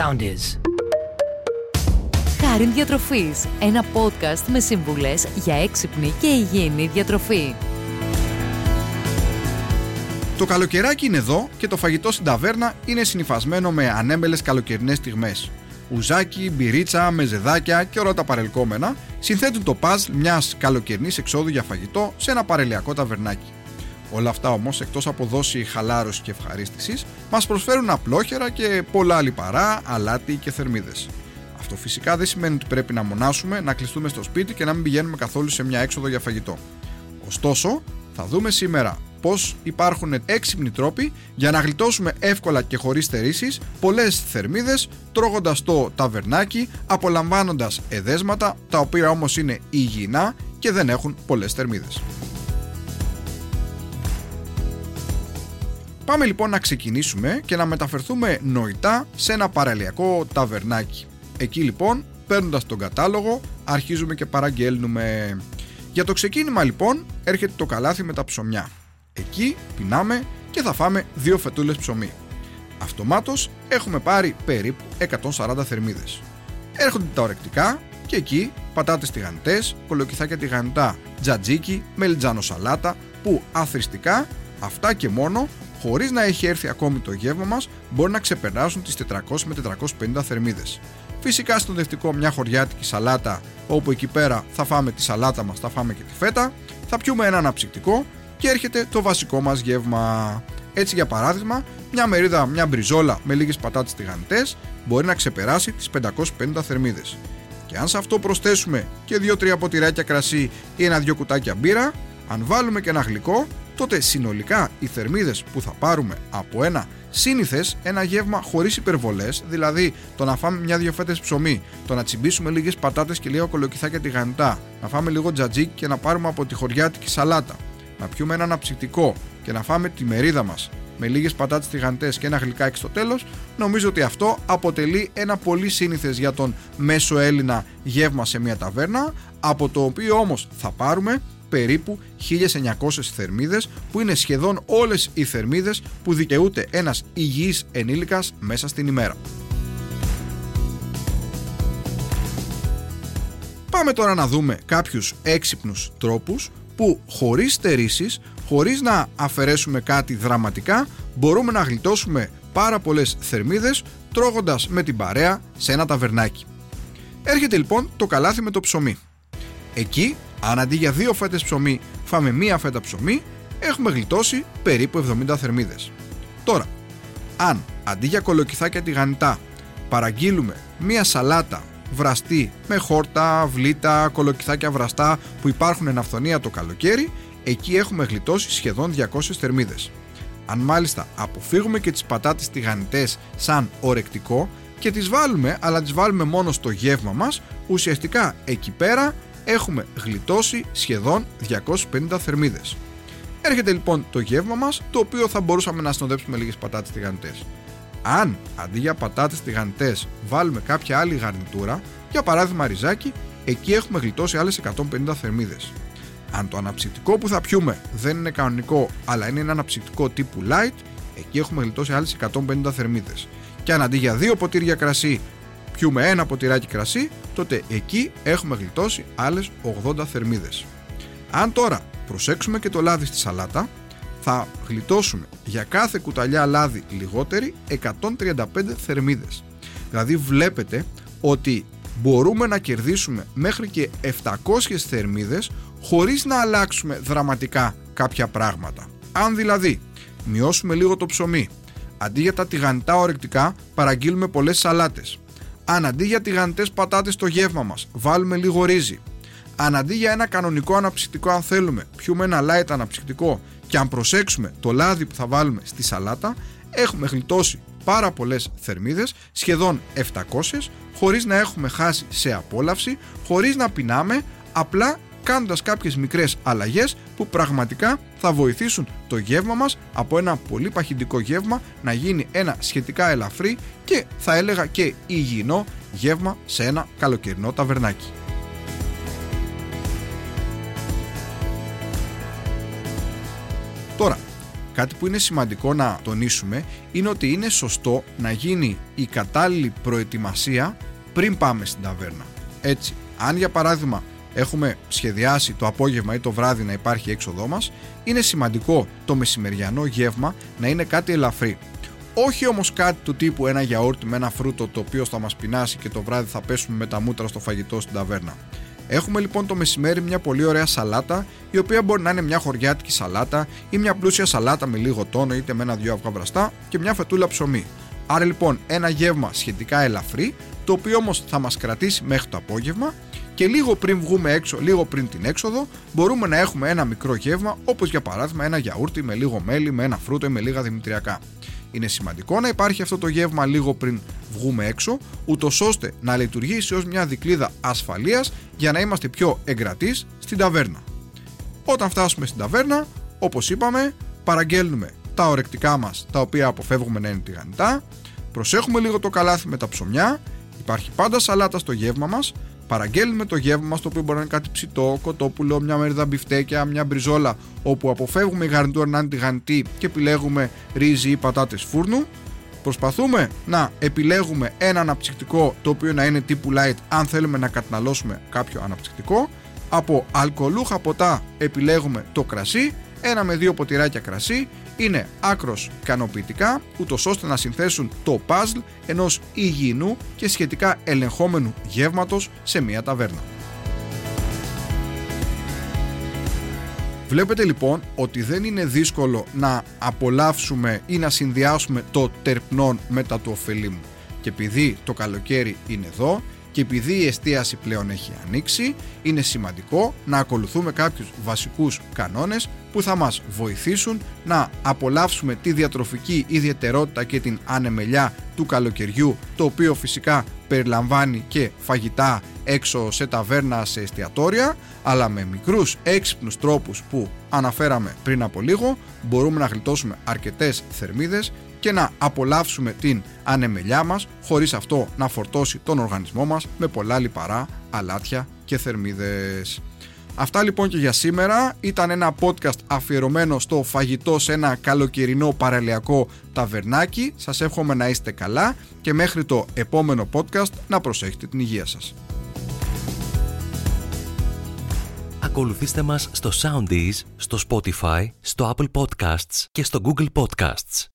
sound is. Χάριν Διατροφής, ένα podcast με σύμβουλες για έξυπνη και υγιεινή διατροφή. Το καλοκαιράκι είναι εδώ και το φαγητό στην ταβέρνα είναι συνυφασμένο με ανέμπελες καλοκαιρινές στιγμές. Ουζάκι, μπυρίτσα, μεζεδάκια και όλα τα παρελκόμενα συνθέτουν το παζλ μιας καλοκαιρινής εξόδου για φαγητό σε ένα παρελιακό ταβερνάκι. Όλα αυτά όμως εκτός από δόση χαλάρωσης και ευχαρίστησης μας προσφέρουν απλόχερα και πολλά λιπαρά, αλάτι και θερμίδες. Αυτό φυσικά δεν σημαίνει ότι πρέπει να μονάσουμε, να κλειστούμε στο σπίτι και να μην πηγαίνουμε καθόλου σε μια έξοδο για φαγητό. Ωστόσο, θα δούμε σήμερα πώς υπάρχουν έξυπνοι τρόποι για να γλιτώσουμε εύκολα και χωρίς στερήσεις πολλές θερμίδες, τρώγοντας το ταβερνάκι, απολαμβάνοντας εδέσματα τα οποία όμως είναι υγιεινά και δεν έχουν πολλές θερμίδες. Πάμε λοιπόν να ξεκινήσουμε και να μεταφερθούμε νοητά σε ένα παραλιακό ταβερνάκι. Εκεί λοιπόν, παίρνοντας τον κατάλογο, αρχίζουμε και παραγγέλνουμε. Για το ξεκίνημα λοιπόν έρχεται το καλάθι με τα ψωμιά. Εκεί πεινάμε και θα φάμε δύο φετούλες ψωμί. Αυτομάτως έχουμε πάρει περίπου 140 θερμίδες. Έρχονται τα ορεκτικά και εκεί πατάτες τηγανιτές, κολοκυθάκια τηγανιτά, τζατζίκι, μελιτζάνο σαλάτα που αθρηστικά αυτά και μόνο χωρίς να έχει έρθει ακόμη το γεύμα μας, μπορεί να ξεπεράσουν τις 400 με 450 θερμίδες. Φυσικά στο δευτικό μια χωριάτικη σαλάτα, όπου εκεί πέρα θα φάμε τη σαλάτα μας, θα φάμε και τη φέτα, θα πιούμε ένα αναψυκτικό και έρχεται το βασικό μας γεύμα. Έτσι, για παράδειγμα, μια μερίδα, μια μπριζόλα με λίγες πατάτες τηγανιτές μπορεί να ξεπεράσει τις 550 θερμίδες. Και αν σε αυτό προσθέσουμε και 2-3 ποτηράκια κρασί ή ένα-δυο κουτάκια μπύρα, αν βάλουμε και ένα γλυκό, τότε συνολικά οι θερμίδες που θα πάρουμε από ένα σύνηθες ένα γεύμα χωρίς υπερβολές, δηλαδή το να φάμε μια-δυο φέτες ψωμί, το να τσιμπήσουμε λίγες πατάτες και λίγα κολοκυθάκια τηγανιτά, να φάμε λίγο τζατζίκ και να πάρουμε από τη χωριάτικη σαλάτα, να πιούμε ένα αναψυκτικό και να φάμε τη μερίδα μας με λίγες πατάτες τηγανιτές και ένα γλυκάκι στο τέλος, νομίζω ότι αυτό αποτελεί ένα πολύ σύνηθες για τον μέσο Έλληνα γεύμα σε μια ταβέρνα, από το οποίο όμως θα πάρουμε περίπου 1900 θερμίδες που είναι σχεδόν όλες οι θερμίδες που δικαιούται ένας υγιής ενήλικας μέσα στην ημέρα. Πάμε τώρα να δούμε κάποιους έξυπνους τρόπους που χωρίς στερήσεις, χωρίς να αφαιρέσουμε κάτι δραματικά, μπορούμε να γλιτώσουμε πάρα πολλές θερμίδες τρώγοντας με την παρέα σε ένα ταβερνάκι. Έρχεται λοιπόν το καλάθι με το ψωμί. Εκεί αν αντί για δύο φέτες ψωμί φάμε μία φέτα ψωμί, έχουμε γλιτώσει περίπου 70 θερμίδες. Τώρα, αν αντί για κολοκυθάκια τηγανιτά παραγγείλουμε μία σαλάτα βραστή με χόρτα, βλήτα, κολοκυθάκια βραστά που υπάρχουν εν αυθονία το καλοκαίρι, εκεί έχουμε γλιτώσει σχεδόν 200 θερμίδες. Αν μάλιστα αποφύγουμε και τις πατάτες τηγανιτές σαν ορεκτικό και τις βάλουμε αλλά τις βάλουμε μόνο στο γεύμα μας, ουσιαστικά εκεί πέρα έχουμε γλιτώσει σχεδόν 250 θερμίδες. Έρχεται λοιπόν το γεύμα μας, το οποίο θα μπορούσαμε να συνοδέψουμε λίγες πατάτες τηγανιτές. Αν αντί για πατάτες τηγανιτές βάλουμε κάποια άλλη γαρνιτούρα, για παράδειγμα ριζάκι, εκεί έχουμε γλιτώσει άλλες 150 θερμίδες. Αν το αναψυκτικό που θα πιούμε δεν είναι κανονικό, αλλά είναι ένα αναψυκτικό τύπου light, εκεί έχουμε γλιτώσει άλλες 150 θερμίδες. Και αν αντί για δύο ποτήρια κρασί πιούμε ένα ποτηράκι κρασί, τότε εκεί έχουμε γλιτώσει άλλες 80 θερμίδες. Αν τώρα προσέξουμε και το λάδι στη σαλάτα, θα γλιτώσουμε για κάθε κουταλιά λάδι λιγότερη 135 θερμίδες. Δηλαδή βλέπετε ότι μπορούμε να κερδίσουμε μέχρι και 700 θερμίδες χωρίς να αλλάξουμε δραματικά κάποια πράγματα. Αν δηλαδή μειώσουμε λίγο το ψωμί, αντί για τα τηγανιτά ορεκτικά παραγγείλουμε πολλές σαλάτες, αν αντί για τηγανιτές πατάτες στο γεύμα μας βάλουμε λίγο ρύζι, αν αντί για ένα κανονικό αναψυκτικό, αν θέλουμε, πιούμε ένα light αναψυκτικό και αν προσέξουμε το λάδι που θα βάλουμε στη σαλάτα, έχουμε γλιτώσει πάρα πολλές θερμίδες, σχεδόν 700, χωρίς να έχουμε χάσει σε απόλαυση, χωρίς να πεινάμε, απλά κάνοντας κάποιες μικρές αλλαγές που πραγματικά θα βοηθήσουν το γεύμα μας από ένα πολύ παχυντικό γεύμα να γίνει ένα σχετικά ελαφρύ και θα έλεγα και υγιεινό γεύμα σε ένα καλοκαιρινό ταβερνάκι. Τώρα, κάτι που είναι σημαντικό να τονίσουμε είναι ότι είναι σωστό να γίνει η κατάλληλη προετοιμασία πριν πάμε στην ταβέρνα. Έτσι, αν για παράδειγμα έχουμε σχεδιάσει το απόγευμα ή το βράδυ να υπάρχει έξοδό μας, είναι σημαντικό το μεσημεριανό γεύμα να είναι κάτι ελαφρύ. Όχι όμως κάτι του τύπου ένα γιαούρτι με ένα φρούτο το οποίο θα μας πεινάσει και το βράδυ θα πέσουμε με τα μούτρα στο φαγητό στην ταβέρνα. Έχουμε λοιπόν το μεσημέρι μια πολύ ωραία σαλάτα, η οποία μπορεί να είναι μια χωριάτικη σαλάτα ή μια πλούσια σαλάτα με λίγο τόνο είτε με ένα-δυο αυγά βραστά και μια φετούλα ψωμί. Άρα λοιπόν ένα γεύμα σχετικά ελαφρύ, το οποίο όμως θα μας κρατήσει μέχρι το απόγευμα και λίγο πριν βγούμε έξω, λίγο πριν την έξοδο, μπορούμε να έχουμε ένα μικρό γεύμα, όπως για παράδειγμα ένα γιαούρτι με λίγο μέλι, με ένα φρούτο ή με λίγα δημητριακά. Είναι σημαντικό να υπάρχει αυτό το γεύμα λίγο πριν βγούμε έξω, ούτως ώστε να λειτουργήσει ως μια δικλίδα ασφαλείας για να είμαστε πιο εγκρατείς στην ταβέρνα. Όταν φτάσουμε στην ταβέρνα, όπως είπαμε, παραγγέλνουμε τα ορεκτικά μας τα οποία αποφεύγουμε να είναι τηγανιτά, προσέχουμε λίγο το καλάθι με τα ψωμιά, υπάρχει πάντα σαλάτα στο γεύμα μας, παραγγέλνουμε το γεύμα μας, το οποίο μπορεί να είναι κάτι ψητό, κοτόπουλο, μια μερίδα μπιφτέκια, μια μπριζόλα, όπου αποφεύγουμε η γαρνιτούρα να είναι τηγανιτή και επιλέγουμε ρύζι ή πατάτες φούρνου. Προσπαθούμε να επιλέγουμε ένα αναψυκτικό το οποίο να είναι τύπου light αν θέλουμε να καταναλώσουμε κάποιο αναψυκτικό. Από αλκοολούχα ποτά επιλέγουμε το κρασί, ένα με δύο ποτηράκια κρασί είναι άκρος ικανοποιητικά, ούτως ώστε να συνθέσουν το puzzle ενός υγιεινού και σχετικά ελεγχόμενου γεύματος σε μια ταβέρνα. Βλέπετε λοιπόν ότι δεν είναι δύσκολο να απολαύσουμε ή να συνδυάσουμε το τερπνόν με τα του ωφελήμου. Και επειδή το καλοκαίρι είναι εδώ και επειδή η εστίαση πλέον έχει ανοίξει, είναι σημαντικό να ακολουθούμε κάποιους βασικούς κανόνες που θα μας βοηθήσουν να απολαύσουμε τη διατροφική ιδιαιτερότητα και την ανεμελιά του καλοκαιριού, το οποίο φυσικά περιλαμβάνει και φαγητά έξω σε ταβέρνα, σε εστιατόρια, αλλά με μικρούς έξυπνους τρόπους που αναφέραμε πριν από λίγο, μπορούμε να γλιτώσουμε αρκετές θερμίδες και να απολαύσουμε την ανεμελιά μας χωρίς αυτό να φορτώσει τον οργανισμό μας με πολλά λιπαρά, αλάτια και θερμίδες. Αυτά λοιπόν και για σήμερα ήταν ένα podcast αφιερωμένο στο φαγητό σε ένα καλοκαιρινό παραλιακό ταβερνάκι. Σας εύχομαι να είστε καλά και μέχρι το επόμενο podcast να προσέχετε την υγεία σας. Ακολουθήστε μας στο Soundees, στο Spotify, στο Apple Podcasts και στο Google Podcasts.